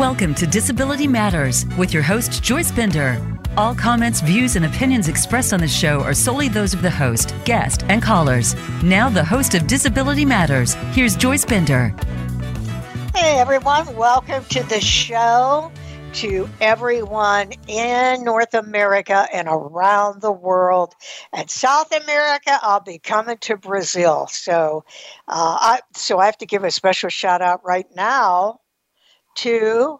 Welcome to Disability Matters with your host, Joyce Bender. All comments, views, and opinions expressed on the show are solely those of the host, guest, and callers. Now, the host of Disability Matters, here's Joyce Bender. Hey, everyone, welcome to the show. To everyone in North America and around the world, and South America, I'll be coming to Brazil. So, uh, I so I have to give a special shout out right now to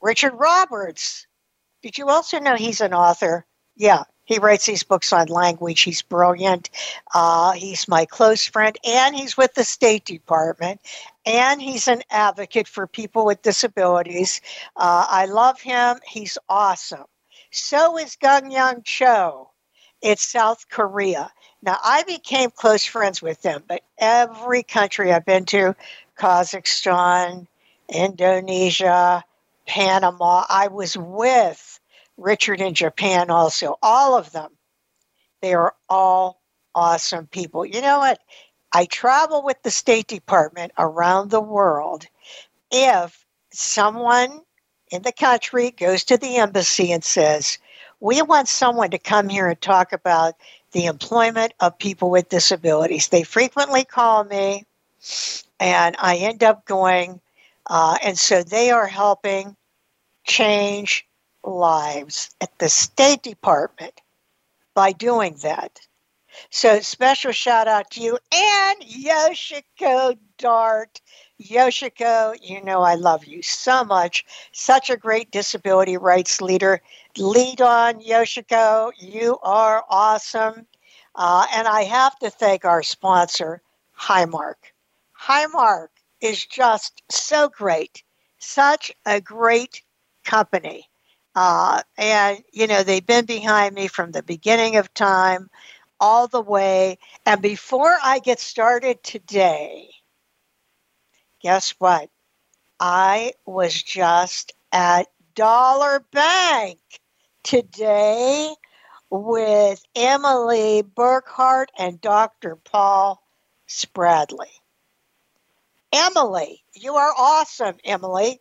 Richard Roberts. Did you also know he's an author? Yeah, he writes these books on language. He's brilliant. Uh, he's my close friend, and he's with the State Department, and he's an advocate for people with disabilities. Uh, I love him. He's awesome. So is Gung Young Cho. It's South Korea. Now, I became close friends with them, but every country I've been to, Kazakhstan, Indonesia, Panama. I was with Richard in Japan also. All of them. They are all awesome people. You know what? I travel with the State Department around the world. If someone in the country goes to the embassy and says, We want someone to come here and talk about the employment of people with disabilities, they frequently call me, and I end up going uh, and so they are helping change lives at the State Department by doing that. So special shout out to you and Yoshiko Dart. Yoshiko, you know I love you so much. Such a great disability rights leader. Lead on, Yoshiko. You are awesome. Uh, and I have to thank our sponsor, Highmark. Highmark is just so great. Such a great company. Uh, and, you know, they've been behind me from the beginning of time all the way. And before I get started today, guess what? I was just at Dollar Bank today with Emily Burkhart and Dr. Paul Spradley. Emily, you are awesome, Emily.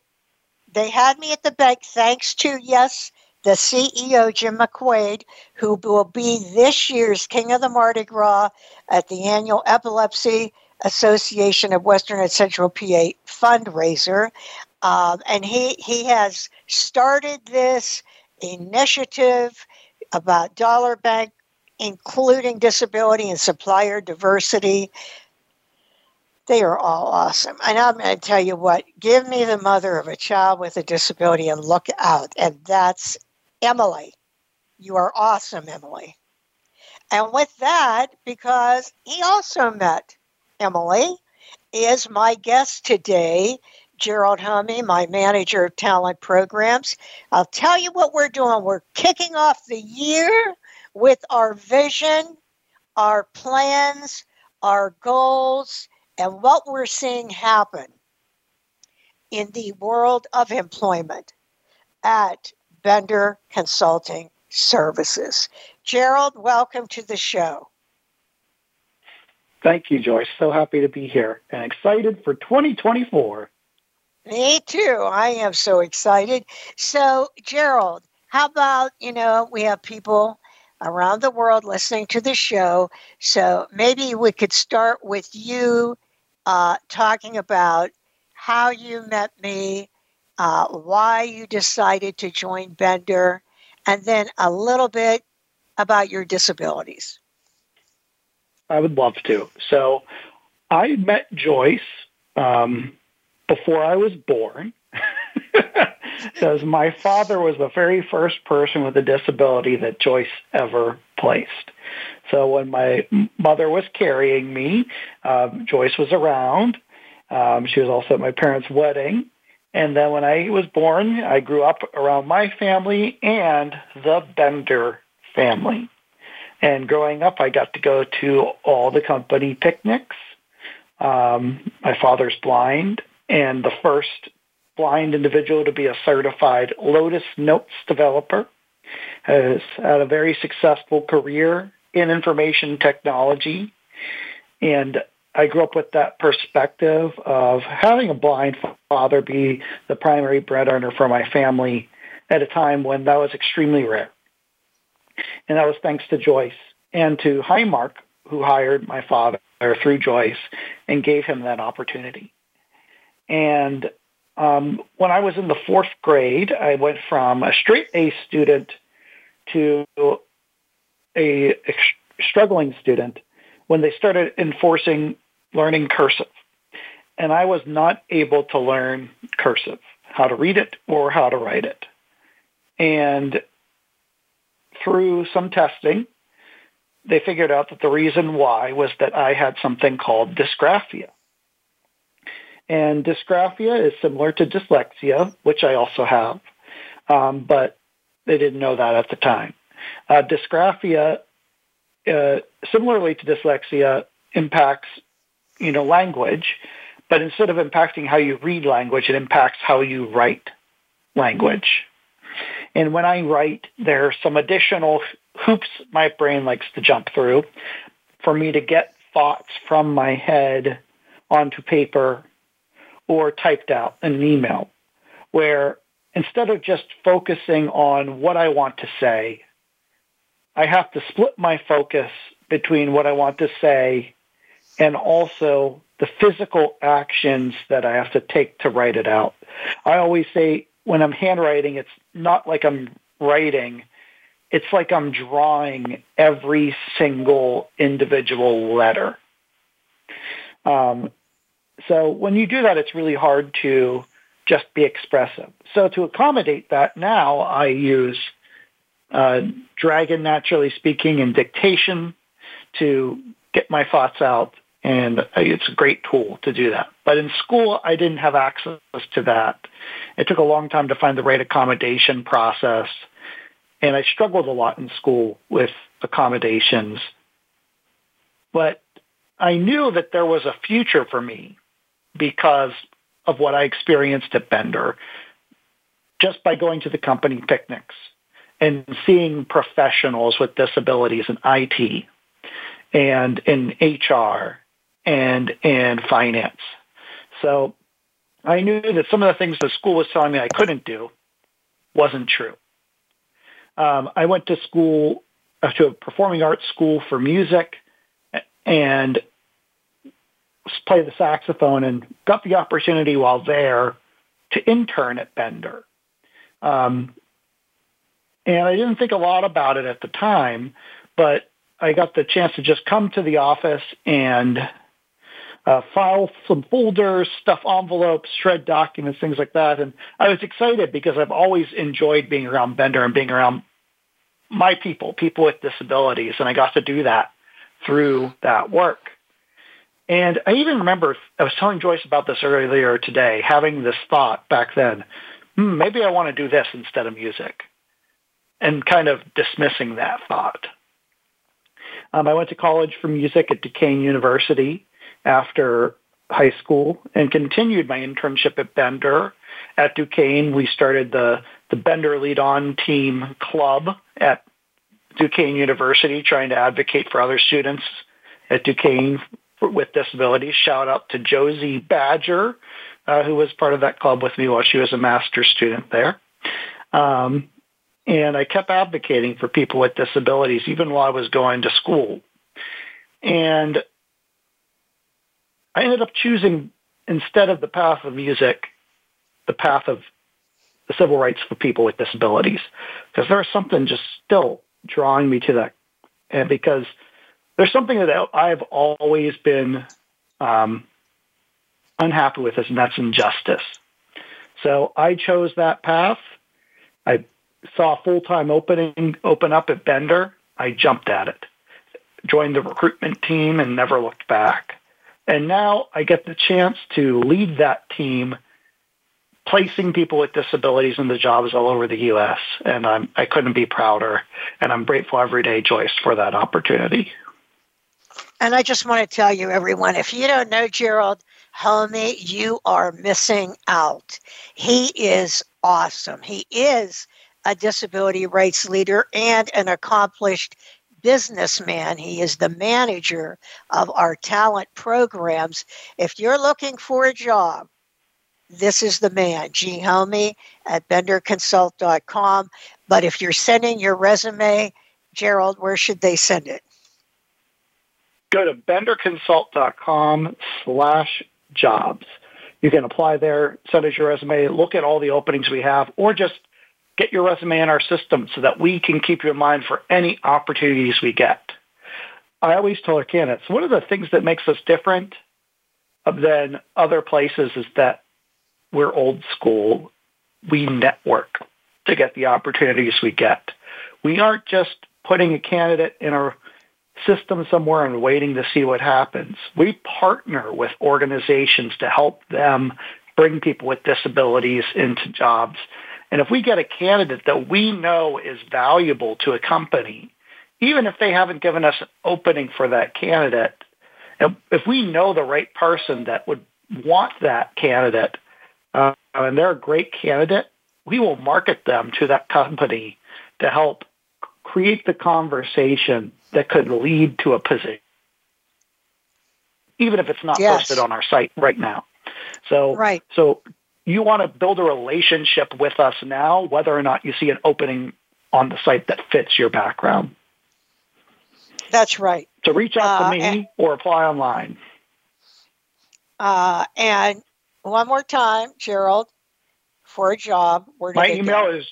They had me at the bank thanks to, yes, the CEO, Jim McQuaid, who will be this year's King of the Mardi Gras at the annual Epilepsy Association of Western and Central PA fundraiser. Um, and he, he has started this initiative about Dollar Bank, including disability and supplier diversity. They are all awesome. And I'm going to tell you what, give me the mother of a child with a disability and look out. And that's Emily. You are awesome, Emily. And with that, because he also met Emily, is my guest today, Gerald Homme, my manager of talent programs. I'll tell you what we're doing. We're kicking off the year with our vision, our plans, our goals, and what we're seeing happen in the world of employment at Bender Consulting Services. Gerald, welcome to the show. Thank you, Joyce. So happy to be here and excited for 2024. Me too. I am so excited. So, Gerald, how about, you know, we have people around the world listening to the show. So maybe we could start with you uh, talking about how you met me, uh, why you decided to join Bender, and then a little bit about your disabilities. I would love to. So I met Joyce um, before I was born. because my father was the very first person with a disability that Joyce ever placed. So when my mother was carrying me, um, Joyce was around. Um, she was also at my parents' wedding. And then when I was born, I grew up around my family and the Bender family. And growing up, I got to go to all the company picnics. Um, my father's blind, and the first blind individual to be a certified Lotus Notes developer. Has had a very successful career in information technology. And I grew up with that perspective of having a blind father be the primary breadwinner for my family at a time when that was extremely rare. And that was thanks to Joyce and to Highmark, who hired my father through Joyce and gave him that opportunity. And um, when I was in the fourth grade, I went from a straight A student to a struggling student when they started enforcing learning cursive. And I was not able to learn cursive, how to read it or how to write it. And through some testing, they figured out that the reason why was that I had something called dysgraphia. And dysgraphia is similar to dyslexia, which I also have, um, but they didn't know that at the time. Uh, dysgraphia, uh, similarly to dyslexia, impacts you know language, but instead of impacting how you read language, it impacts how you write language. And when I write, there are some additional hoops my brain likes to jump through for me to get thoughts from my head onto paper or typed out in an email, where instead of just focusing on what I want to say, I have to split my focus between what I want to say and also the physical actions that I have to take to write it out. I always say when I'm handwriting, it's not like I'm writing. It's like I'm drawing every single individual letter. Um, so when you do that, it's really hard to just be expressive. So to accommodate that, now I use uh, Dragon Naturally Speaking and dictation to get my thoughts out and it's a great tool to do that. But in school, I didn't have access to that. It took a long time to find the right accommodation process, and I struggled a lot in school with accommodations. But I knew that there was a future for me because of what I experienced at Bender just by going to the company picnics and seeing professionals with disabilities in IT and in HR and and finance. So I knew that some of the things the school was telling me I couldn't do wasn't true. Um, I went to school uh, to a performing arts school for music and played the saxophone and got the opportunity while there to intern at Bender. Um, and I didn't think a lot about it at the time, but I got the chance to just come to the office and uh, file some folders, stuff envelopes, shred documents, things like that. And I was excited because I've always enjoyed being around Bender and being around my people, people with disabilities, and I got to do that through that work. And I even remember I was telling Joyce about this earlier today, having this thought back then, hmm, maybe I want to do this instead of music, and kind of dismissing that thought. Um, I went to college for music at Duquesne University, after high school and continued my internship at Bender. At Duquesne, we started the, the Bender Lead On Team Club at Duquesne University, trying to advocate for other students at Duquesne with disabilities. Shout out to Josie Badger, uh, who was part of that club with me while she was a master's student there. Um, and I kept advocating for people with disabilities even while I was going to school. And I ended up choosing instead of the path of music, the path of the civil rights for people with disabilities, because there's something just still drawing me to that, and because there's something that I've always been um, unhappy with, and that's injustice. So I chose that path. I saw a full-time opening open up at Bender. I jumped at it, joined the recruitment team, and never looked back. And now I get the chance to lead that team, placing people with disabilities in the jobs all over the U.S. And I'm, I couldn't be prouder. And I'm grateful every day, Joyce, for that opportunity. And I just want to tell you, everyone, if you don't know Gerald Homme, you are missing out. He is awesome. He is a disability rights leader and an accomplished businessman. He is the manager of our talent programs. If you're looking for a job, this is the man, G. Homme at benderconsult.com. But if you're sending your resume, Gerald, where should they send it? Go to benderconsult.com slash jobs. You can apply there, send us your resume, look at all the openings we have, or just get your resume in our system so that we can keep you in mind for any opportunities we get. I always tell our candidates, one of the things that makes us different than other places is that we're old school. We network to get the opportunities we get. We aren't just putting a candidate in our system somewhere and waiting to see what happens. We partner with organizations to help them bring people with disabilities into jobs. And if we get a candidate that we know is valuable to a company, even if they haven't given us an opening for that candidate, if we know the right person that would want that candidate, uh, and they're a great candidate, we will market them to that company to help create the conversation that could lead to a position, even if it's not yes. posted on our site right now. So, right. so you want to build a relationship with us now, whether or not you see an opening on the site that fits your background. That's right. So reach out uh, to me and, or apply online. Uh, and one more time, Gerald, for a job. Where My email is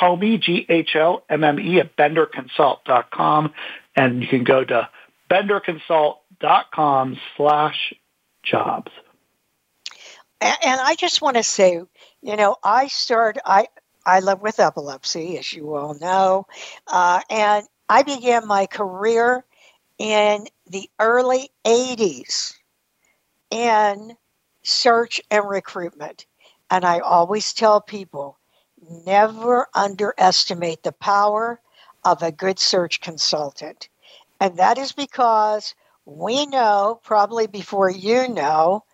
ghomme, G-H-O-M-M-E at benderconsult.com. And you can go to benderconsult.com slash jobs. And, and I just want to say, you know, I started, I, I live with epilepsy, as you all know, uh, and I began my career in the early 80s in search and recruitment. And I always tell people never underestimate the power of a good search consultant. And that is because we know, probably before you know,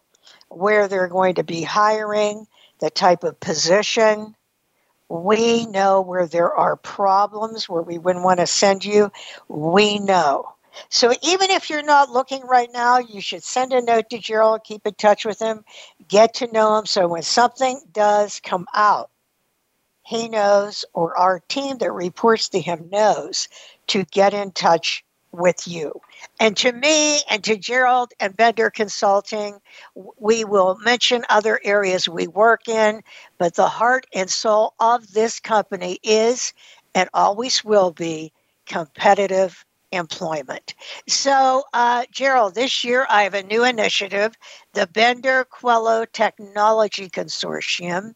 where they're going to be hiring, the type of position. We know where there are problems where we wouldn't want to send you. We know. So even if you're not looking right now, you should send a note to Gerald, keep in touch with him, get to know him. So when something does come out, he knows, or our team that reports to him knows, to get in touch with you. And to me and to Gerald and Bender Consulting, we will mention other areas we work in, but the heart and soul of this company is and always will be competitive employment. So, uh, Gerald, this year I have a new initiative, the Bender Quello Technology Consortium.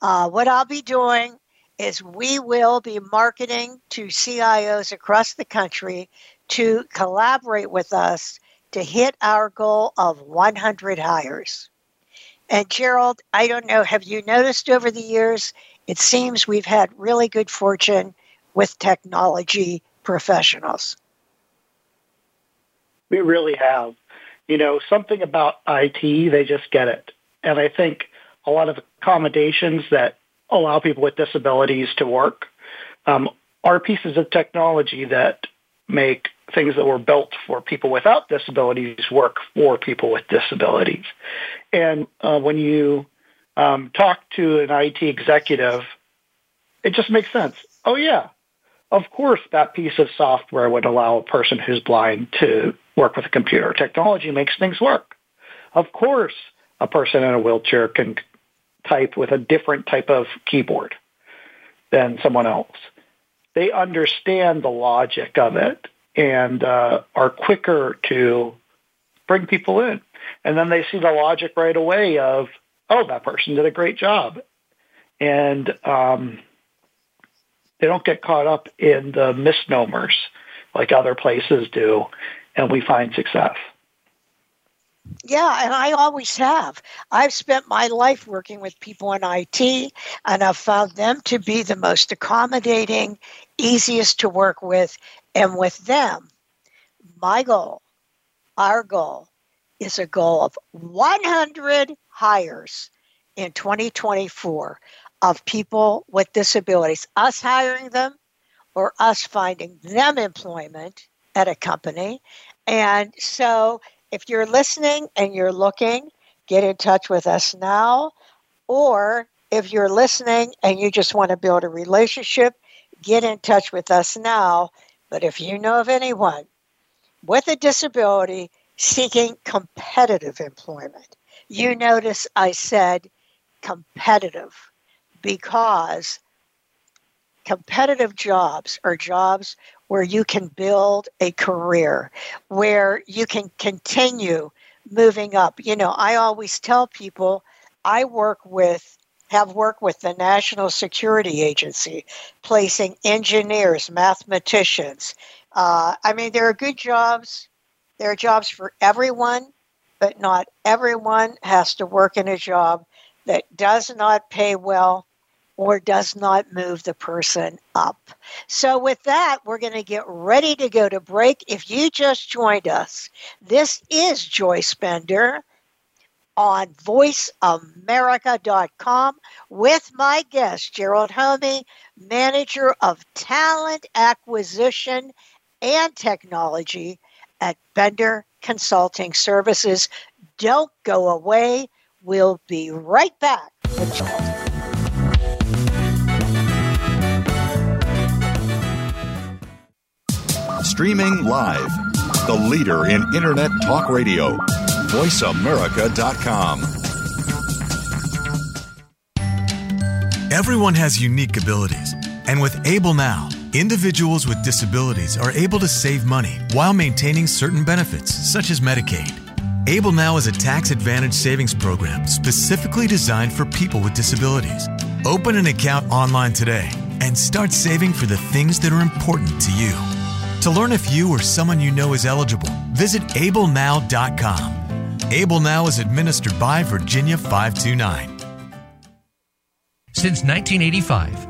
Uh, what I'll be doing is we will be marketing to CIOs across the country to collaborate with us to hit our goal of 100 hires. And Gerald, I don't know, have you noticed over the years? It seems we've had really good fortune with technology professionals. We really have. You know, something about IT, they just get it. And I think a lot of accommodations that allow people with disabilities to work um, are pieces of technology that make things that were built for people without disabilities work for people with disabilities. And uh, when you um, talk to an IT executive, it just makes sense. Oh, yeah, of course, that piece of software would allow a person who's blind to work with a computer. Technology makes things work. Of course, a person in a wheelchair can type with a different type of keyboard than someone else. They understand the logic of it and uh, are quicker to bring people in. And then they see the logic right away of, oh, that person did a great job. And um, they don't get caught up in the misnomers like other places do, and we find success. Yeah, and I always have. I've spent my life working with people in IT, and I've found them to be the most accommodating, easiest to work with. And with them, my goal, our goal, is a goal of 100 hires in 2024 of people with disabilities, us hiring them or us finding them employment at a company. And so if you're listening and you're looking, get in touch with us now. Or if you're listening and you just want to build a relationship, get in touch with us now. But if you know of anyone with a disability seeking competitive employment, you notice I said competitive because competitive jobs are jobs where you can build a career, where you can continue moving up. You know, I always tell people I work with have worked with the National Security Agency, placing engineers, mathematicians. Uh, I mean, there are good jobs. There are jobs for everyone, but not everyone has to work in a job that does not pay well or does not move the person up. So, with that, we're going to get ready to go to break. If you just joined us, this is Joyce Bender on voiceamerica.com with my guest, Gerald Homme, manager of talent acquisition and technology at Bender Consulting Services. Don't go away. We'll be right back with. Streaming live, the leader in Internet Talk Radio, voiceamerica.com. Everyone has unique abilities, and with Able Now, individuals with disabilities are able to save money while maintaining certain benefits, such as Medicaid. Able Now is a tax advantage savings program specifically designed for people with disabilities. Open an account online today and start saving for the things that are important to you. To learn if you or someone you know is eligible, visit ablenow.com. Able Now is administered by Virginia 529. Since 1985,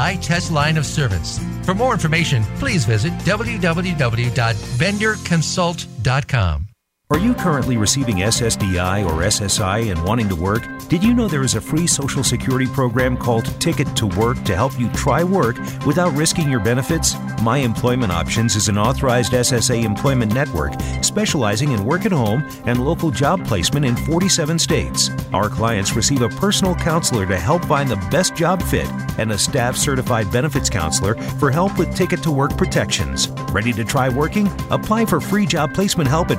high test line of service. For more information, please visit www.benderconsult.com. Are you currently receiving SSDI or SSI and wanting to work? Did you know there is a free Social Security program called Ticket to Work to help you try work without risking your benefits? My Employment Options is an authorized SSA employment network specializing in work at home and local job placement in 47 states. Our clients receive a personal counselor to help find the best job fit and a staff certified benefits counselor for help with Ticket to Work protections. Ready to try working? Apply for free job placement help at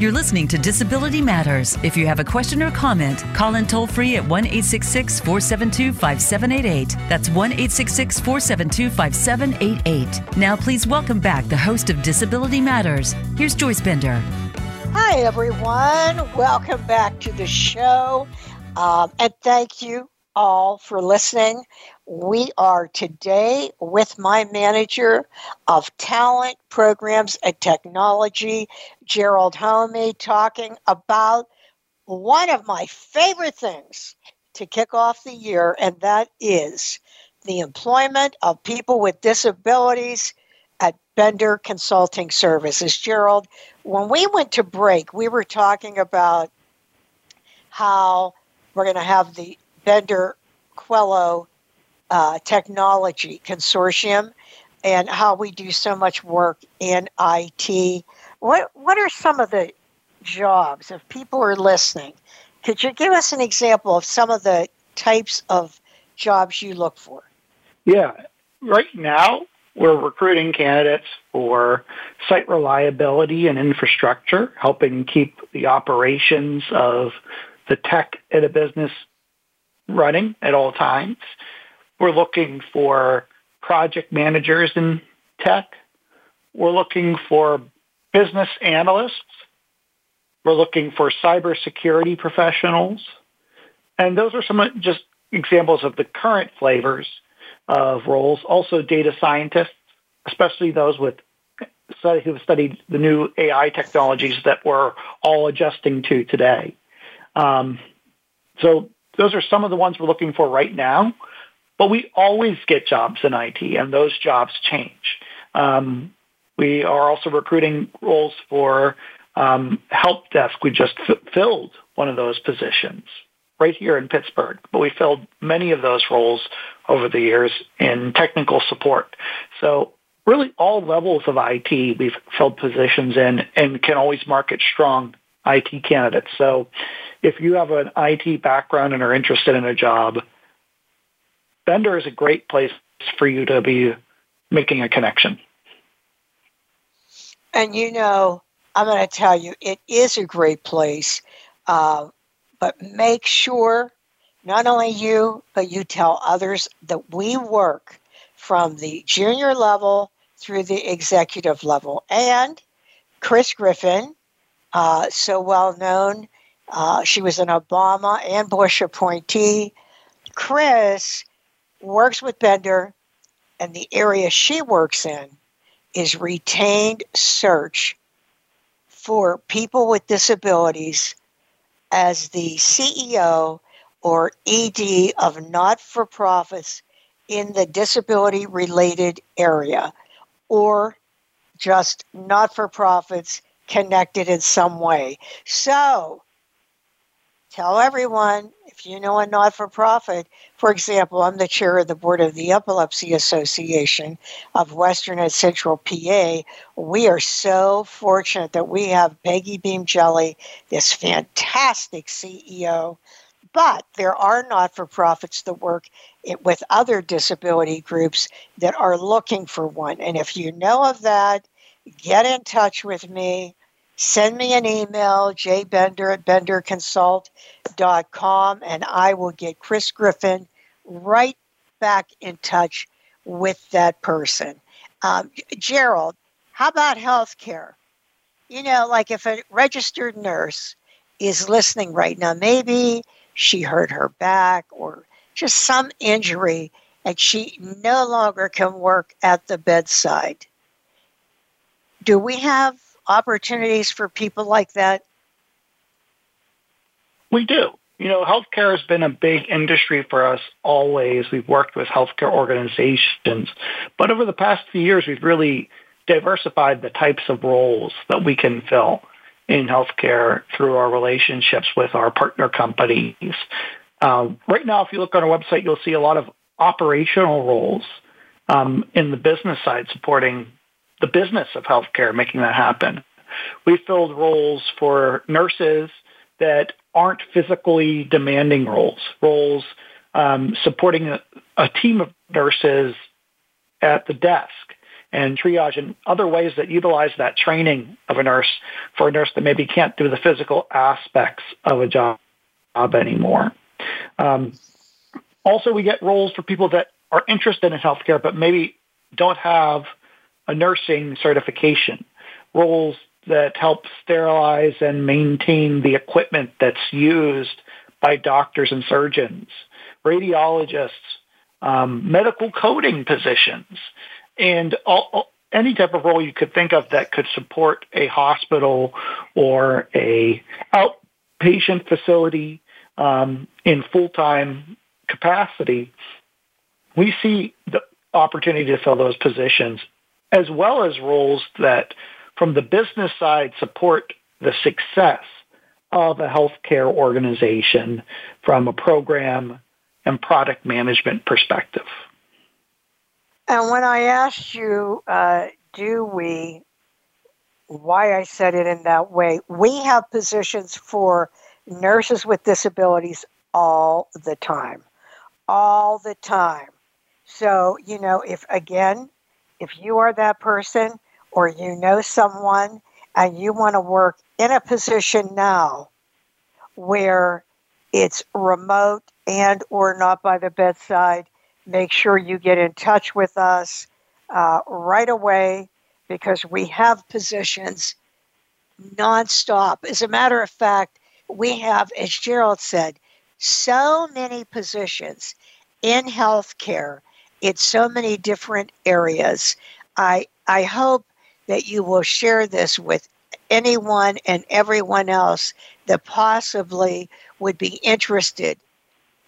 You're listening to Disability Matters. If you have a question or comment, call in toll free at 1 866 472 5788. That's 1 866 472 5788. Now, please welcome back the host of Disability Matters. Here's Joyce Bender. Hi, everyone. Welcome back to the show. Um, and thank you all for listening. We are today with my manager of talent programs and technology, Gerald Homme, talking about one of my favorite things to kick off the year, and that is the employment of people with disabilities at Bender Consulting Services. Gerald, when we went to break, we were talking about how we're going to have the Bender Quello uh, Technology Consortium and how we do so much work in IT. What what are some of the jobs if people are listening? Could you give us an example of some of the types of jobs you look for? Yeah, right now we're recruiting candidates for site reliability and infrastructure, helping keep the operations of the tech in a business running at all times. We're looking for project managers in tech. We're looking for business analysts. We're looking for cybersecurity professionals. And those are some just examples of the current flavors of roles. Also data scientists, especially those with who have studied the new AI technologies that we're all adjusting to today. Um, so those are some of the ones we're looking for right now. But we always get jobs in IT, and those jobs change. Um, we are also recruiting roles for um, help desk. We just f- filled one of those positions right here in Pittsburgh, but we filled many of those roles over the years in technical support. So really all levels of IT we've filled positions in and can always market strong IT candidates. So if you have an IT background and are interested in a job, Bender is a great place for you to be making a connection. And you know, I'm going to tell you, it is a great place. Uh, but make sure not only you, but you tell others that we work from the junior level through the executive level. And Chris Griffin, uh, so well known, uh, she was an Obama and Bush appointee. Chris works with Bender, and the area she works in is retained search for people with disabilities as the CEO or ED of not for profits in the disability related area or just not for profits connected in some way. So tell everyone if you know a not for profit, for example, I'm the chair of the board of the Epilepsy Association of Western and Central PA. We are so fortunate that we have Peggy Beam Jelly, this fantastic CEO. But there are not for profits that work with other disability groups that are looking for one. And if you know of that, get in touch with me send me an email, jbender at benderconsult.com, and I will get Chris Griffin right back in touch with that person. Um, Gerald, how about healthcare? You know, like if a registered nurse is listening right now, maybe she hurt her back or just some injury and she no longer can work at the bedside. Do we have opportunities for people like that? We do. You know, healthcare has been a big industry for us always. We've worked with healthcare organizations. But over the past few years, we've really diversified the types of roles that we can fill in healthcare through our relationships with our partner companies. Um, right now, if you look on our website, you'll see a lot of operational roles um, in the business side supporting the business of healthcare, making that happen. We filled roles for nurses that aren't physically demanding roles, roles um, supporting a, a team of nurses at the desk and triage and other ways that utilize that training of a nurse for a nurse that maybe can't do the physical aspects of a job anymore. Um, also, we get roles for people that are interested in healthcare but maybe don't have a nursing certification, roles that help sterilize and maintain the equipment that's used by doctors and surgeons, radiologists, um, medical coding positions, and all, any type of role you could think of that could support a hospital or a outpatient facility um, in full-time capacity. We see the opportunity to fill those positions as well as roles that from the business side support the success of a healthcare organization from a program and product management perspective. And when I asked you, uh, do we, why I said it in that way, we have positions for nurses with disabilities all the time. All the time. So, you know, if again, if you are that person or you know someone and you want to work in a position now where it's remote and or not by the bedside, make sure you get in touch with us uh, right away because we have positions nonstop. As a matter of fact, we have, as Gerald said, so many positions in healthcare in so many different areas. I I hope that you will share this with anyone and everyone else that possibly would be interested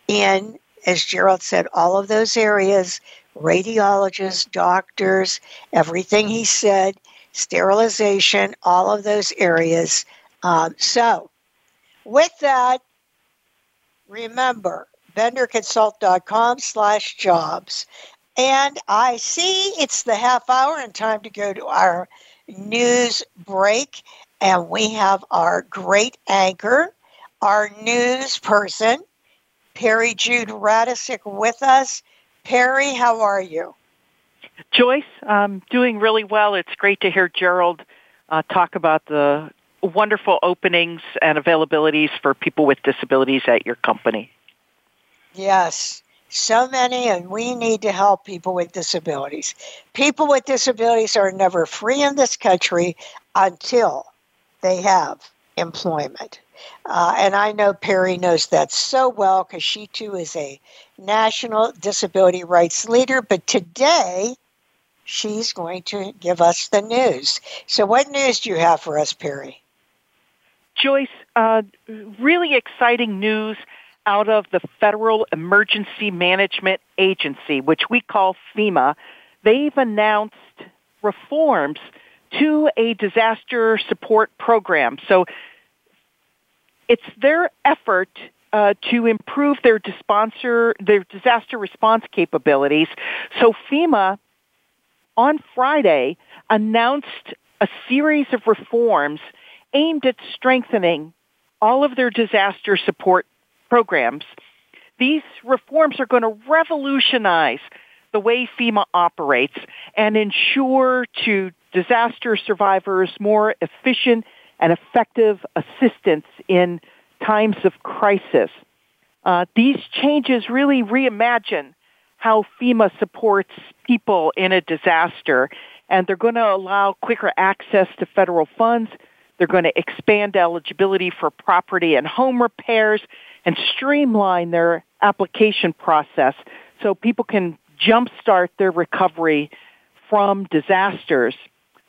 in, as Gerald said, all of those areas radiologists, doctors, everything he said, sterilization, all of those areas. Um, so, with that, remember benderconsult.com slash jobs. And I see it's the half hour and time to go to our news break. And we have our great anchor, our news person, Peri Jude Radecic with us. Peri, how are you? Joyce, I'm doing really well. It's great to hear Gerald uh, talk about the wonderful openings and availabilities for people with disabilities at your company. Yes, so many, and we need to help people with disabilities. People with disabilities are never free in this country until they have employment. Uh, and I know Peri knows that so well because she too is a national disability rights leader. But today, she's going to give us the news. So, what news do you have for us, Peri? Joyce, uh, really exciting news out of the Federal Emergency Management Agency, which we call FEMA. They've announced reforms to a disaster support program. So it's their effort uh, to improve their, their disaster response capabilities. So FEMA on Friday announced a series of reforms aimed at strengthening all of their disaster support programs. These reforms are going to revolutionize the way FEMA operates and ensure to disaster survivors more efficient and effective assistance in times of crisis. Uh, these changes really reimagine how FEMA supports people in a disaster, and they're going to allow quicker access to federal funds. They're going to expand eligibility for property and home repairs and streamline their application process so people can jumpstart their recovery from disasters.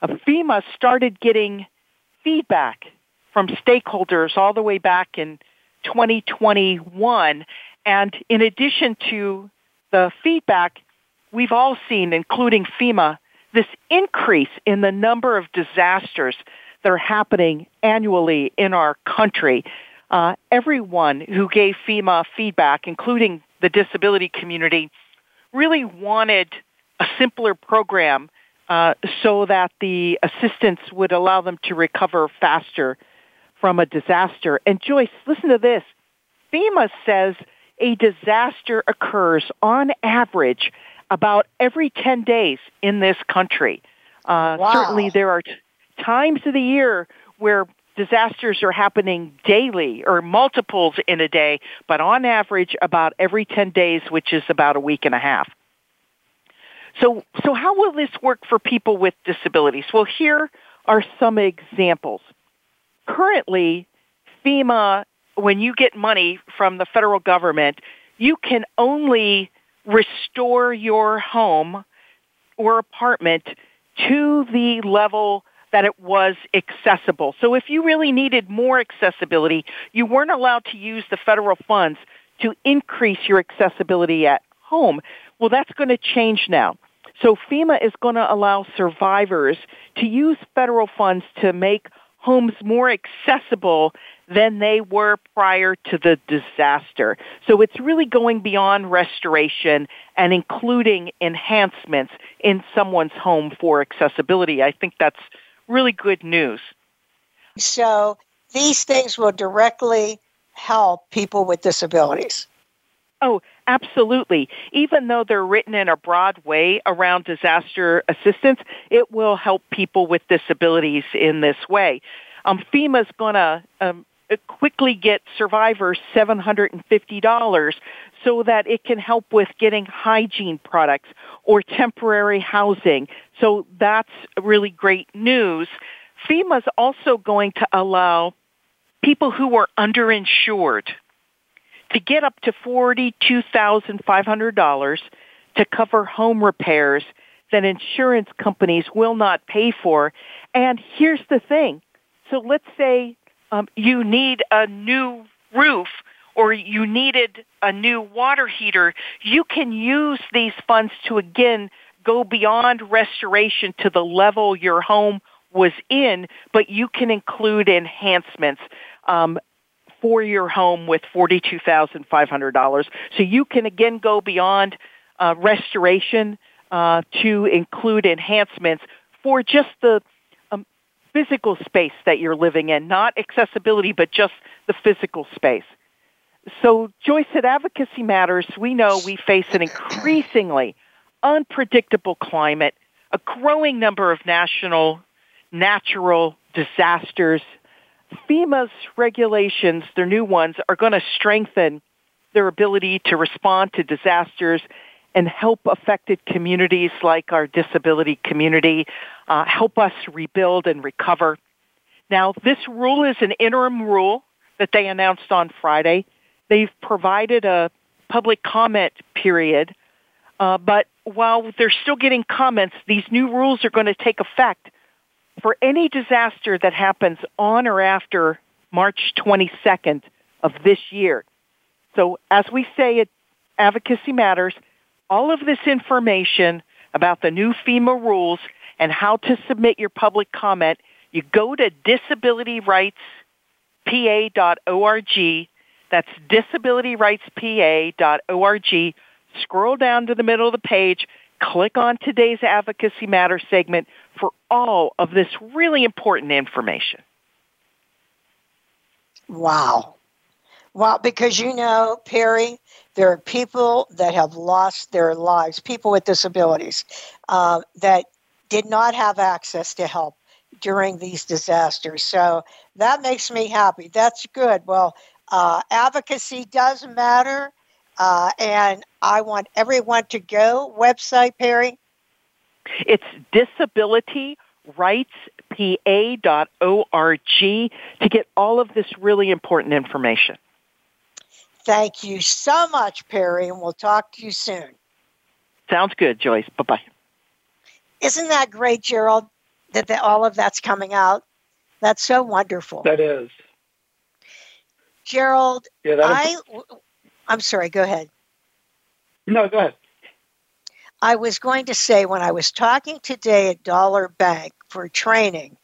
FEMA started getting feedback from stakeholders all the way back in 2021. And in addition to the feedback, we've all seen, including FEMA, this increase in the number of disasters that are happening annually in our country uh, everyone who gave FEMA feedback, including the disability community, really wanted a simpler program uh, so that the assistance would allow them to recover faster from a disaster. And Joyce, listen to this. FEMA says a disaster occurs on average about every 10 days in this country. Uh, wow. Certainly there are t- times of the year where disasters are happening daily or multiples in a day, but on average about every 10 days, which is about a week and a half. So, so how will this work for people with disabilities? Well, here are some examples. Currently, FEMA, when you get money from the federal government, you can only restore your home or apartment to the level that it was accessible. So if you really needed more accessibility, you weren't allowed to use the federal funds to increase your accessibility at home. Well, that's going to change now. So FEMA is going to allow survivors to use federal funds to make homes more accessible than they were prior to the disaster. So it's really going beyond restoration and including enhancements in someone's home for accessibility. I think that's really good news. So these things will directly help people with disabilities. Oh, absolutely. Even though they're written in a broad way around disaster assistance, it will help people with disabilities in this way. Um, FEMA's going to um, quickly get survivors $750 so that it can help with getting hygiene products or temporary housing. So that's really great news. FEMA is also going to allow people who are underinsured to get up to $42,500 to cover home repairs that insurance companies will not pay for. And here's the thing. So let's say um, you need a new roof or you needed a new water heater. You can use these funds to again go beyond restoration to the level your home was in, but you can include enhancements. Um, for your home with $42,500. So you can again go beyond uh, restoration uh, to include enhancements for just the um, physical space that you're living in, not accessibility, but just the physical space. So, Joyce, at Advocacy Matters, we know we face an increasingly unpredictable climate, a growing number of national natural disasters. FEMA's regulations, their new ones, are going to strengthen their ability to respond to disasters and help affected communities like our disability community uh, help us rebuild and recover. Now, this rule is an interim rule that they announced on Friday. They've provided a public comment period, uh, but while they're still getting comments, these new rules are going to take effect for any disaster that happens on or after March 22nd of this year. So as we say at Advocacy Matters, all of this information about the new FEMA rules and how to submit your public comment, you go to disabilityrightspa.org. That's disabilityrightspa.org. Scroll down to the middle of the page, click on today's Advocacy Matter segment for all of this really important information. Wow. Well, because you know, Peri, there are people that have lost their lives, people with disabilities uh, that did not have access to help during these disasters. So that makes me happy. That's good. Well, uh, advocacy does matter, uh, and I want everyone to go. Website, Peri? It's disabilityrightspa.org to get all of this really important information. Thank you so much, Peri, and we'll talk to you soon. Sounds good, Joyce. Bye bye. Isn't that great, Gerald, that the, all of that's coming out? That's so wonderful. That is. Gerald, yeah. I, I'm sorry, go ahead. No, go ahead. I was going to say when I was talking today at Dollar Bank for training,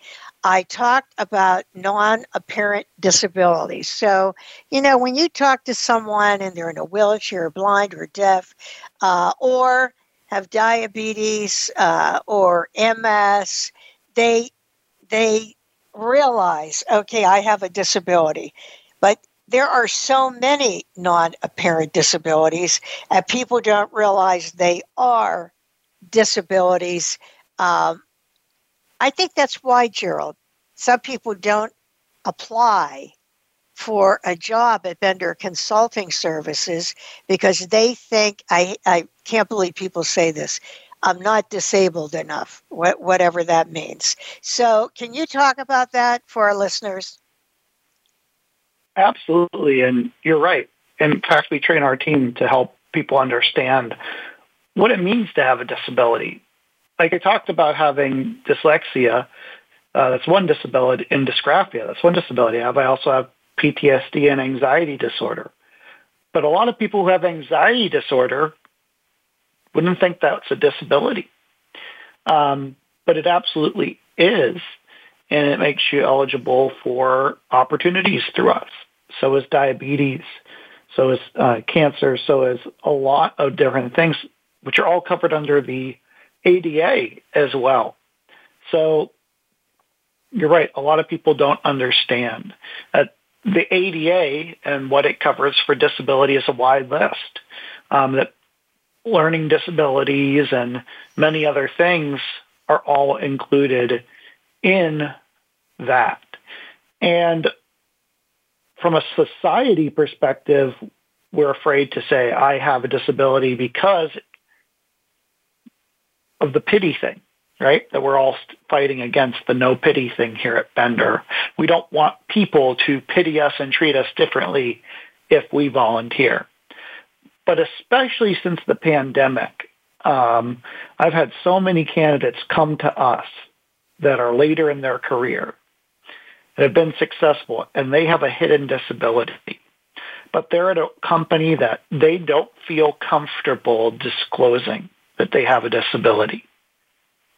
I talked about non apparent disabilities. So, you know, when you talk to someone and they're in a wheelchair, blind or deaf, uh, or have diabetes uh, or MS, they they realize, okay, I have a disability. But there are so many non apparent disabilities, and people don't realize they are disabilities. Um, I think that's why, Gerald, some people don't apply for a job at Bender Consulting Services because they think, I, I can't believe people say this, I'm not disabled enough, whatever that means. So, can you talk about that for our listeners? Absolutely. And you're right. In fact, we train our team to help people understand what it means to have a disability like I talked about having dyslexia, uh, that's one disability, and dysgraphia, that's one disability I have. I also have PTSD and anxiety disorder. But a lot of people who have anxiety disorder wouldn't think that's a disability. Um, but it absolutely is, and it makes you eligible for opportunities through us. So is diabetes, so is uh, cancer, so is a lot of different things, which are all covered under the ADA as well. So you're right. A lot of people don't understand that the ADA and what it covers for disability is a wide list. Um, that learning disabilities and many other things are all included in that. And from a society perspective, we're afraid to say, I have a disability because of the pity thing, right? That we're all fighting against the no pity thing here at Bender. We don't want people to pity us and treat us differently if we volunteer. But especially since the pandemic, um, I've had so many candidates come to us that are later in their career that have been successful and they have a hidden disability. But they're at a company that they don't feel comfortable disclosing that they have a disability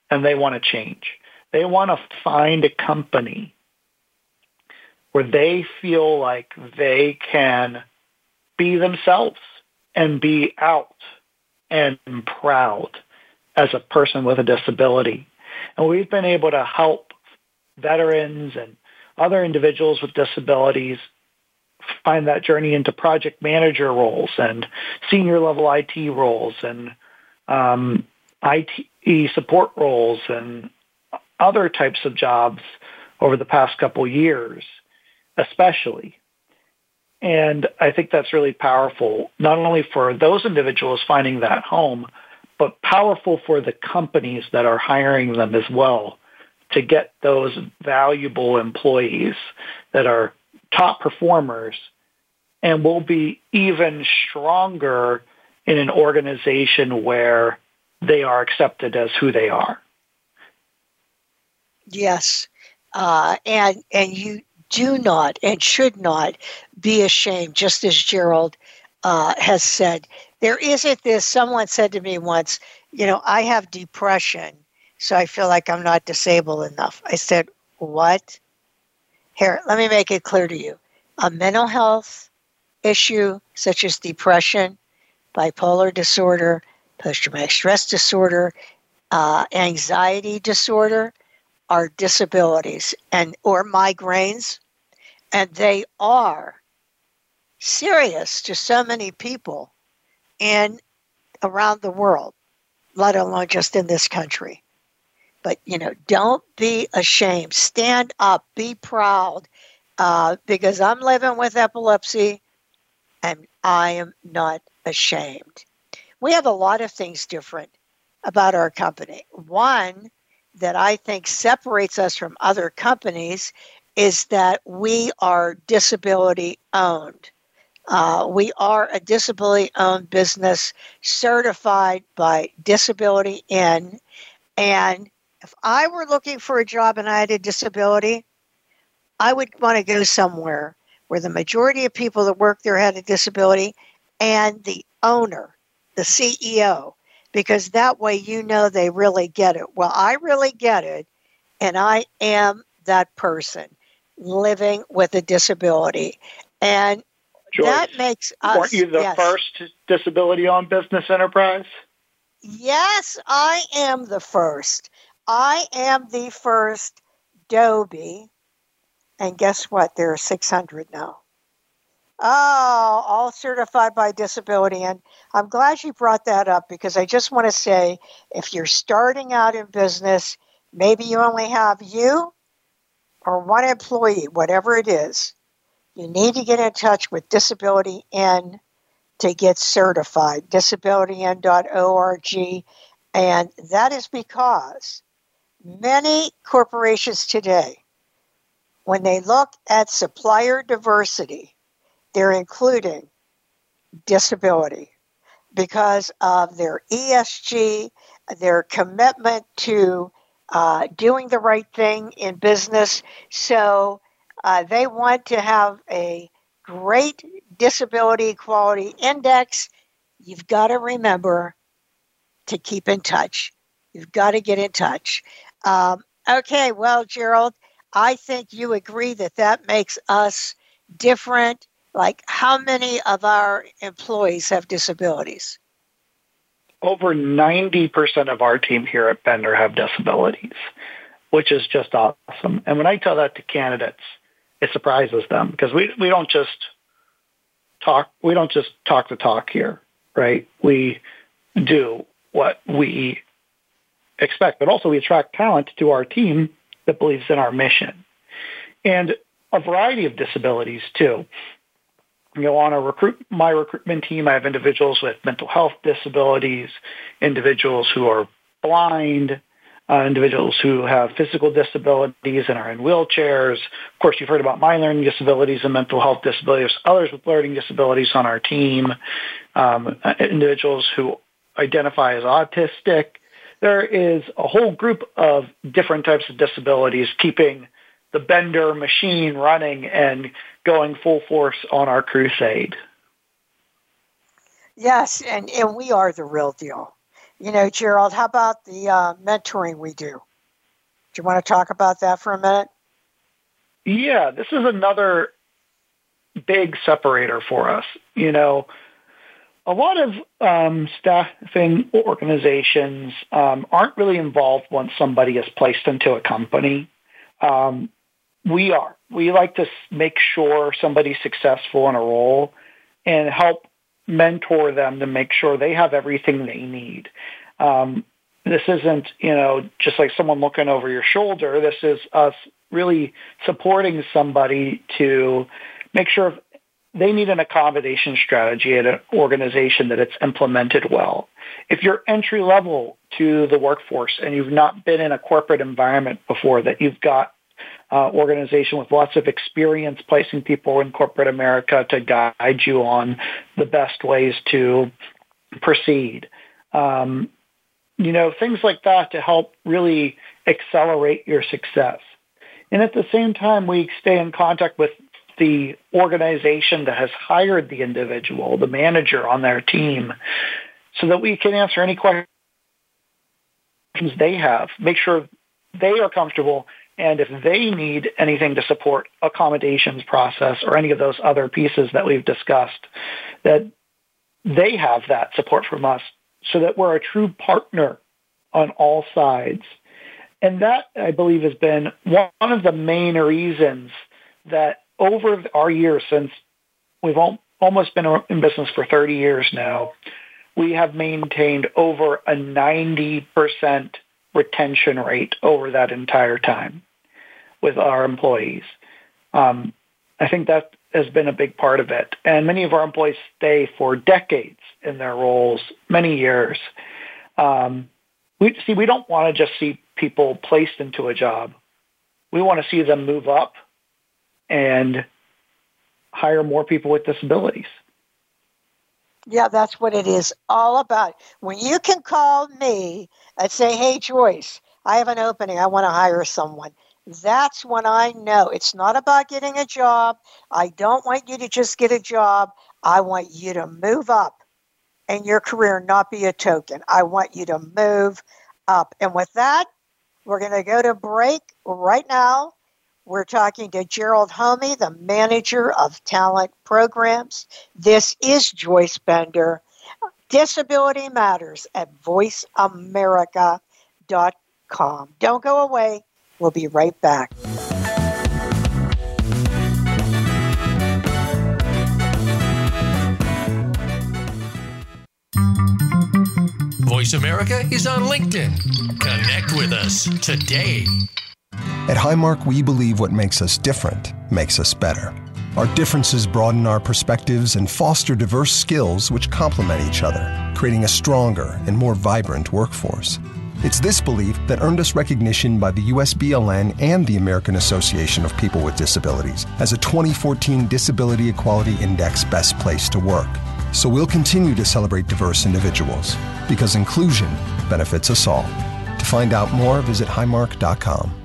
and they want to change. They want to find a company where they feel like they can be themselves and be out and proud as a person with a disability. And we've been able to help veterans and other individuals with disabilities find that journey into project manager roles and senior level IT roles and um, IT support roles and other types of jobs over the past couple years, especially. And I think that's really powerful, not only for those individuals finding that home, but powerful for the companies that are hiring them as well to get those valuable employees that are top performers and will be even stronger in an organization where they are accepted as who they are. Yes. Uh, and and you do not and should not be ashamed, just as Gerald uh, has said. There isn't this, someone said to me once, you know, I have depression, so I feel like I'm not disabled enough. I said, what? Here, let me make it clear to you. A mental health issue such as depression, bipolar disorder, post traumatic stress disorder, uh, anxiety disorder are disabilities and or migraines and they are serious to so many people and around the world let alone just in this country but you know don't be ashamed stand up be proud uh, because i'm living with epilepsy and i am not ashamed we have a lot of things different about our company one that I think separates us from other companies is that we are disability owned. Uh, we are a disability owned business certified by Disability In. And if I were looking for a job and I had a disability, I would want to go somewhere where the majority of people that work there had a disability and the owner, the CEO, because that way you know they really get it. Well, I really get it, and I am that person living with a disability. And Joyce, that makes us. Weren't you the yes. first disability owned business enterprise? Yes, I am the first. I am the first DOBE. And guess what? There are 600 now. Oh, all certified by disability. And I'm glad you brought that up because I just want to say if you're starting out in business, maybe you only have you or one employee, whatever it is, you need to get in touch with Disability In to get certified, disabilityin.org. And that is because many corporations today, when they look at supplier diversity, they're including disability because of their ESG, their commitment to uh, doing the right thing in business. So uh, they want to have a great disability equality index. You've got to remember to keep in touch. You've got to get in touch. Um, okay, well, Gerald, I think you agree that that makes us different like how many of our employees have disabilities? Over 90% of our team here at Bender have disabilities, which is just awesome. And when I tell that to candidates, it surprises them because we, we don't just talk, we don't just talk the talk here, right? We do what we expect, but also we attract talent to our team that believes in our mission. And a variety of disabilities too. You know, on a recruit my recruitment team, I have individuals with mental health disabilities, individuals who are blind, uh, individuals who have physical disabilities and are in wheelchairs. Of course, you've heard about my learning disabilities and mental health disabilities. Others with learning disabilities on our team, um, individuals who identify as autistic. There is a whole group of different types of disabilities keeping the Bender machine running and going full force on our crusade. Yes, and, and we are the real deal. You know, Gerald, how about the uh, mentoring we do? Do you want to talk about that for a minute? Yeah, this is another big separator for us. You know, a lot of um, staffing organizations um, aren't really involved once somebody is placed into a company. Um, we are. We like to make sure somebody's successful in a role and help mentor them to make sure they have everything they need. Um, this isn't, you know, just like someone looking over your shoulder. This is us really supporting somebody to make sure they need an accommodation strategy at an organization that it's implemented well. If you're entry level to the workforce and you've not been in a corporate environment before, that you've got uh, organization with lots of experience placing people in corporate America to guide you on the best ways to proceed. Um, you know, things like that to help really accelerate your success. And at the same time, we stay in contact with the organization that has hired the individual, the manager on their team, so that we can answer any questions they have, make sure they are comfortable and if they need anything to support accommodations process or any of those other pieces that we've discussed, that they have that support from us so that we're a true partner on all sides. And that, I believe, has been one of the main reasons that over our years since we've almost been in business for 30 years now, we have maintained over a 90% retention rate over that entire time with our employees. Um, I think that has been a big part of it. And many of our employees stay for decades in their roles, many years. Um, we see we don't want to just see people placed into a job. We want to see them move up and hire more people with disabilities. Yeah, that's what it is all about. When you can call me and say, "Hey, Joyce, I have an opening. I want to hire someone." That's when I know it's not about getting a job. I don't want you to just get a job. I want you to move up in your career, not be a token. I want you to move up. And with that, we're going to go to break right now. We're talking to Gerald Homme, the manager of talent programs. This is Joyce Bender. Disability Matters at voiceamerica.com. Don't go away. We'll be right back. Voice America is on LinkedIn. Connect with us today. At Highmark, we believe what makes us different makes us better. Our differences broaden our perspectives and foster diverse skills which complement each other, creating a stronger and more vibrant workforce. It's this belief that earned us recognition by the USBLN and the American Association of People with Disabilities as a 2014 Disability Equality Index Best Place to Work. So we'll continue to celebrate diverse individuals because inclusion benefits us all. To find out more, visit highmark.com.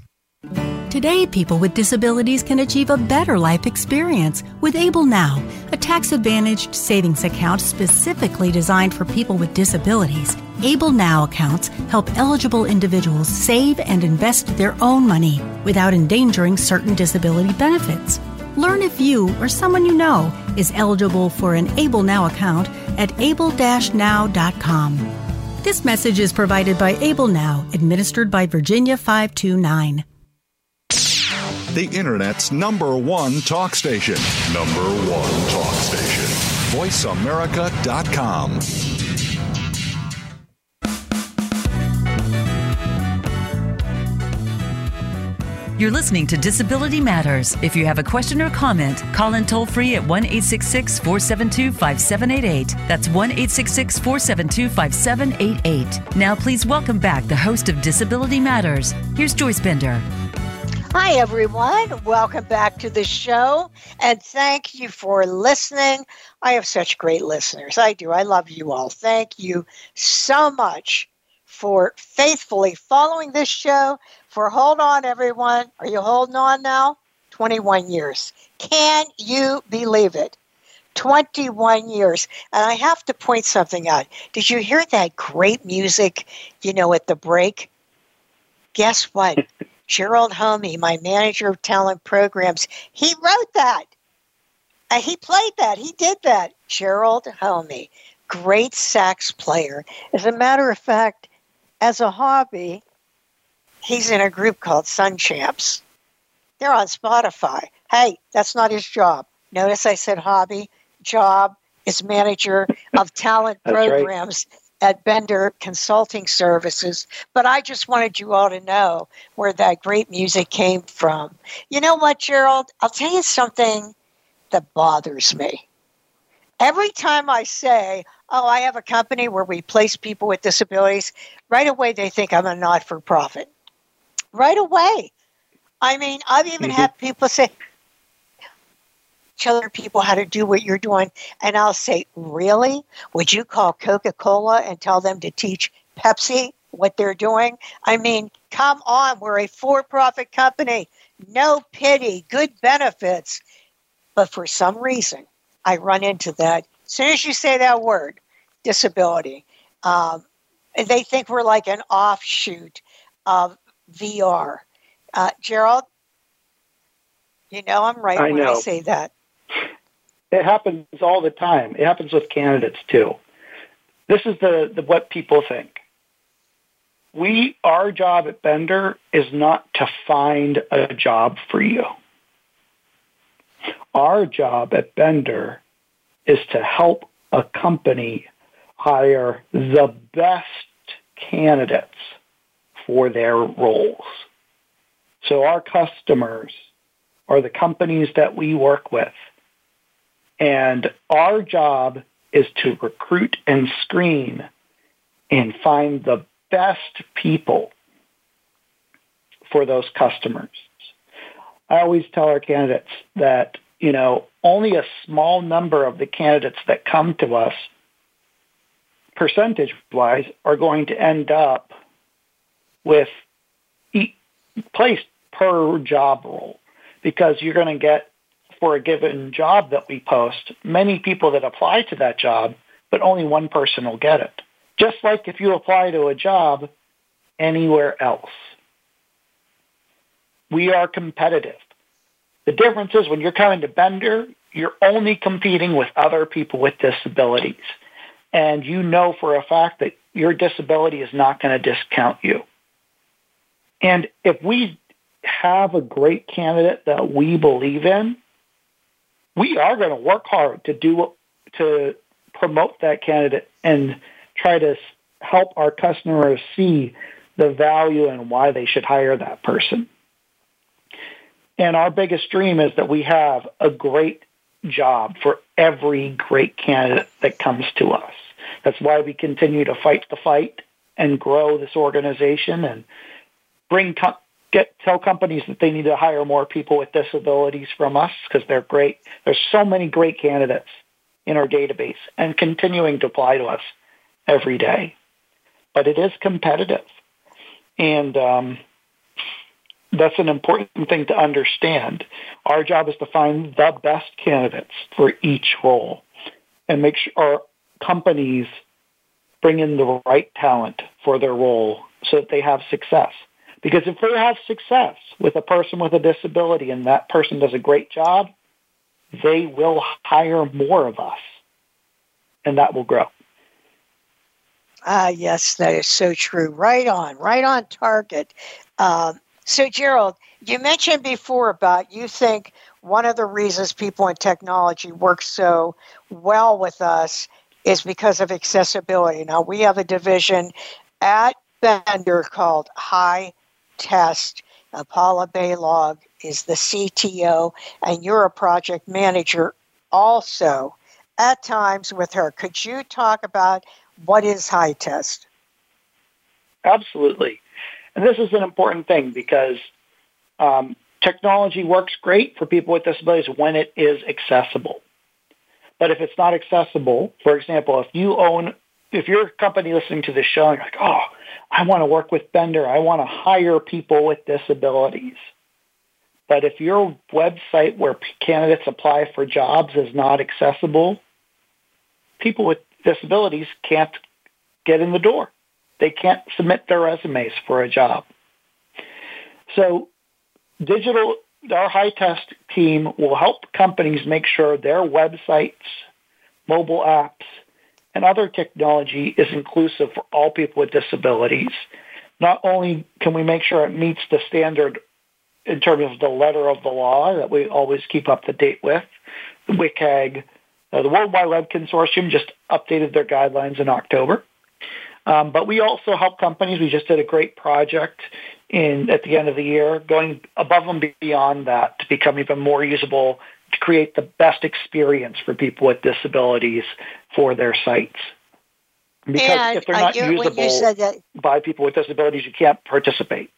Today, people with disabilities can achieve a better life experience with Able Now, a tax advantaged savings account specifically designed for people with disabilities. Able Now accounts help eligible individuals save and invest their own money without endangering certain disability benefits. Learn if you or someone you know is eligible for an Able Now account at able-now.com. This message is provided by Able Now, administered by Virginia 529 the Internet's number one talk station. Number one talk station. VoiceAmerica.com. You're listening to Disability Matters. If you have a question or comment, call in toll free at 1 472 5788. That's 1 472 5788. Now, please welcome back the host of Disability Matters. Here's Joyce Bender. Hi, everyone. Welcome back to the show. And thank you for listening. I have such great listeners. I do. I love you all. Thank you so much for faithfully following this show. For hold on, everyone. Are you holding on now? 21 years. Can you believe it? 21 years. And I have to point something out. Did you hear that great music, you know, at the break? Guess what? Gerald Homme, my manager of talent programs, he wrote that. Uh, he played that. He did that. Gerald Homme, great sax player. As a matter of fact, as a hobby, he's in a group called Sun Champs. They're on Spotify. Hey, that's not his job. Notice I said hobby. Job is manager of talent programs right at Bender Consulting Services, but I just wanted you all to know where that great music came from. You know what, Gerald? I'll tell you something that bothers me. Every time I say, Oh, I have a company where we place people with disabilities, right away they think I'm a not for profit. Right away. I mean, I've even mm-hmm. had people say, other people how to do what you're doing. And I'll say, Really? Would you call Coca Cola and tell them to teach Pepsi what they're doing? I mean, come on, we're a for profit company. No pity, good benefits. But for some reason, I run into that. As soon as you say that word, disability, um, they think we're like an offshoot of VR. Uh, Gerald, you know I'm right I when know. I say that. It happens all the time. It happens with candidates too. This is the, the what people think. We our job at Bender is not to find a job for you. Our job at Bender is to help a company hire the best candidates for their roles. So our customers are the companies that we work with and our job is to recruit and screen and find the best people for those customers. I always tell our candidates that, you know, only a small number of the candidates that come to us percentage wise are going to end up with placed per job role because you're going to get for a given job that we post, many people that apply to that job, but only one person will get it. Just like if you apply to a job anywhere else. We are competitive. The difference is when you're coming to Bender, you're only competing with other people with disabilities. And you know for a fact that your disability is not going to discount you. And if we have a great candidate that we believe in, we are going to work hard to do to promote that candidate and try to help our customers see the value and why they should hire that person. And our biggest dream is that we have a great job for every great candidate that comes to us. That's why we continue to fight the fight and grow this organization and bring get tell companies that they need to hire more people with disabilities from us because they're great. There's so many great candidates in our database and continuing to apply to us every day. But it is competitive. And um, that's an important thing to understand. Our job is to find the best candidates for each role and make sure our companies bring in the right talent for their role so that they have success. Because if they have success with a person with a disability and that person does a great job, they will hire more of us and that will grow. Ah, yes, that is so true. Right on, right on target. Um, so, Gerald, you mentioned before about you think one of the reasons people in technology work so well with us is because of accessibility. Now, we have a division at Bender called High Test. Uh, Paula Baylog is the CTO, and you're a project manager also at times with her. Could you talk about what is high test? Absolutely. And this is an important thing because um, technology works great for people with disabilities when it is accessible. But if it's not accessible, for example, if you own, if you're a company listening to this show and you're like, oh, I want to work with Bender, I want to hire people with disabilities. But if your website where candidates apply for jobs is not accessible, people with disabilities can't get in the door. They can't submit their resumes for a job. So digital, our high test team will help companies make sure their websites, mobile apps, and other technology is inclusive for all people with disabilities. Not only can we make sure it meets the standard in terms of the letter of the law that we always keep up to date with, WCAG, uh, the World Wide Web Consortium just updated their guidelines in October. Um, but we also help companies. We just did a great project in at the end of the year, going above and beyond that to become even more usable create the best experience for people with disabilities for their sites. Because and if they're not you, usable that, by people with disabilities, you can't participate.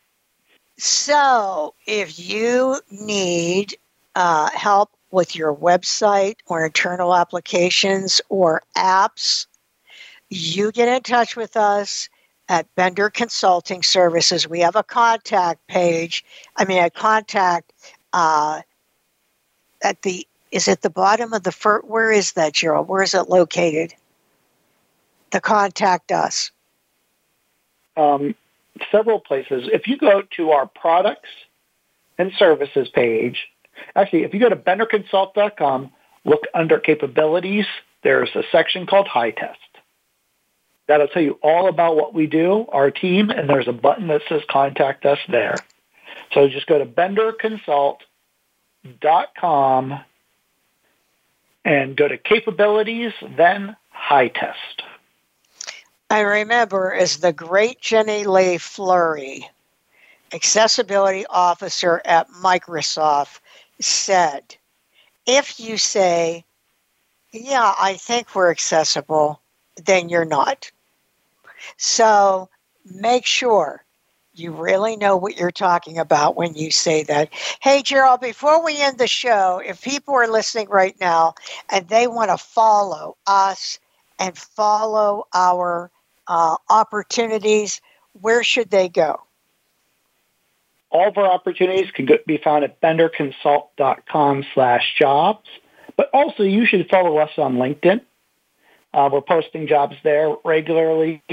So, if you need uh, help with your website or internal applications or apps, you get in touch with us at Bender Consulting Services. We have a contact page. I mean, a contact uh, at the is at the bottom of the first. Where is that, Gerald? Where is it located? To contact us. Um, several places. If you go to our products and services page, actually, if you go to benderconsult.com, look under capabilities. There's a section called High Test. That'll tell you all about what we do, our team, and there's a button that says contact us there. So just go to benderconsult.com and go to capabilities, then high test. I remember as the great Jenny Lay-Flurrie, accessibility officer at Microsoft, said, if you say, yeah, I think we're accessible, then you're not. So make sure you really know what you're talking about when you say that. Hey, Gerald, before we end the show, if people are listening right now and they want to follow us and follow our uh, opportunities, where should they go? All of our opportunities can be found at benderconsult.com slash jobs. But also, you should follow us on LinkedIn. Uh, we're posting jobs there regularly.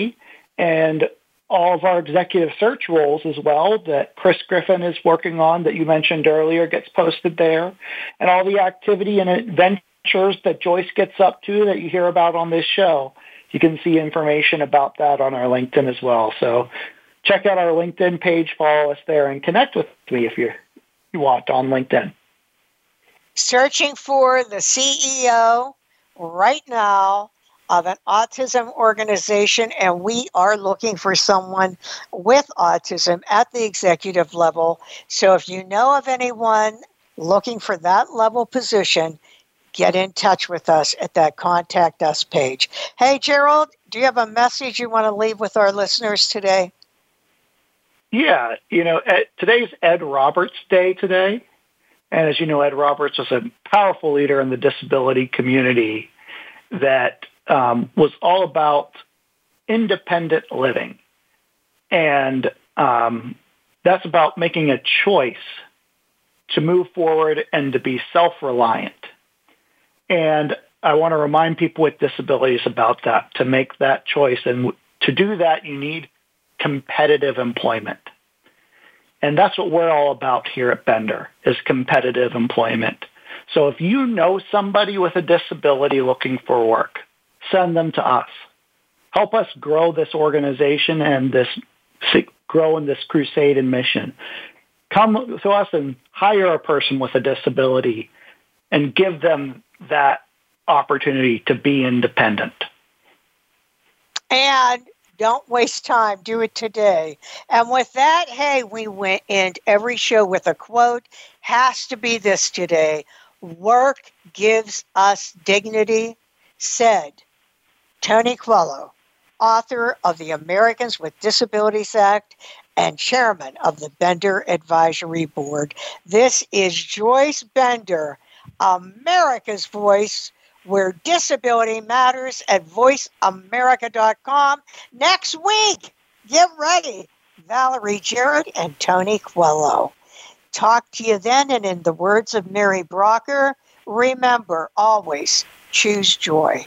And all of our executive search roles as well that Chris Griffin is working on that you mentioned earlier gets posted there. And all the activity and adventures that Joyce gets up to that you hear about on this show. You can see information about that on our LinkedIn as well. So check out our LinkedIn page, follow us there, and connect with me if you, you want on LinkedIn. Searching for the CEO right now of an autism organization, and we are looking for someone with autism at the executive level. So if you know of anyone looking for that level position, get in touch with us at that contact us page. Hey, Gerald, do you have a message you want to leave with our listeners today? Yeah, you know, today's Ed Roberts Day today. And as you know, Ed Roberts was a powerful leader in the disability community that um, was all about independent living. And um, That's about making a choice to move forward and to be self-reliant. And I want to remind people with disabilities about that, to make that choice. And to do that, you need competitive employment. And that's what we're all about here at Bender, is competitive employment. So if you know somebody with a disability looking for work, send them to us. Help us grow this organization and this grow in this crusade and mission. Come to us and hire a person with a disability and give them that opportunity to be independent. And don't waste time. Do it today. And with that, hey, we went end every show with a quote. Has to be this today. Work gives us dignity, said Tony Coelho, author of the Americans with Disabilities Act and chairman of the Bender Advisory Board. This is Joyce Bender, America's Voice, where disability matters at voiceamerica.com. Next week, get ready. Valerie Jarrett and Tony Coelho. Talk to you then, and in the words of Mary Brocker, remember always choose joy.